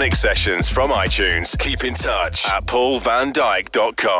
VONYC Sessions from iTunes. Keep in touch at paulvandyk.com.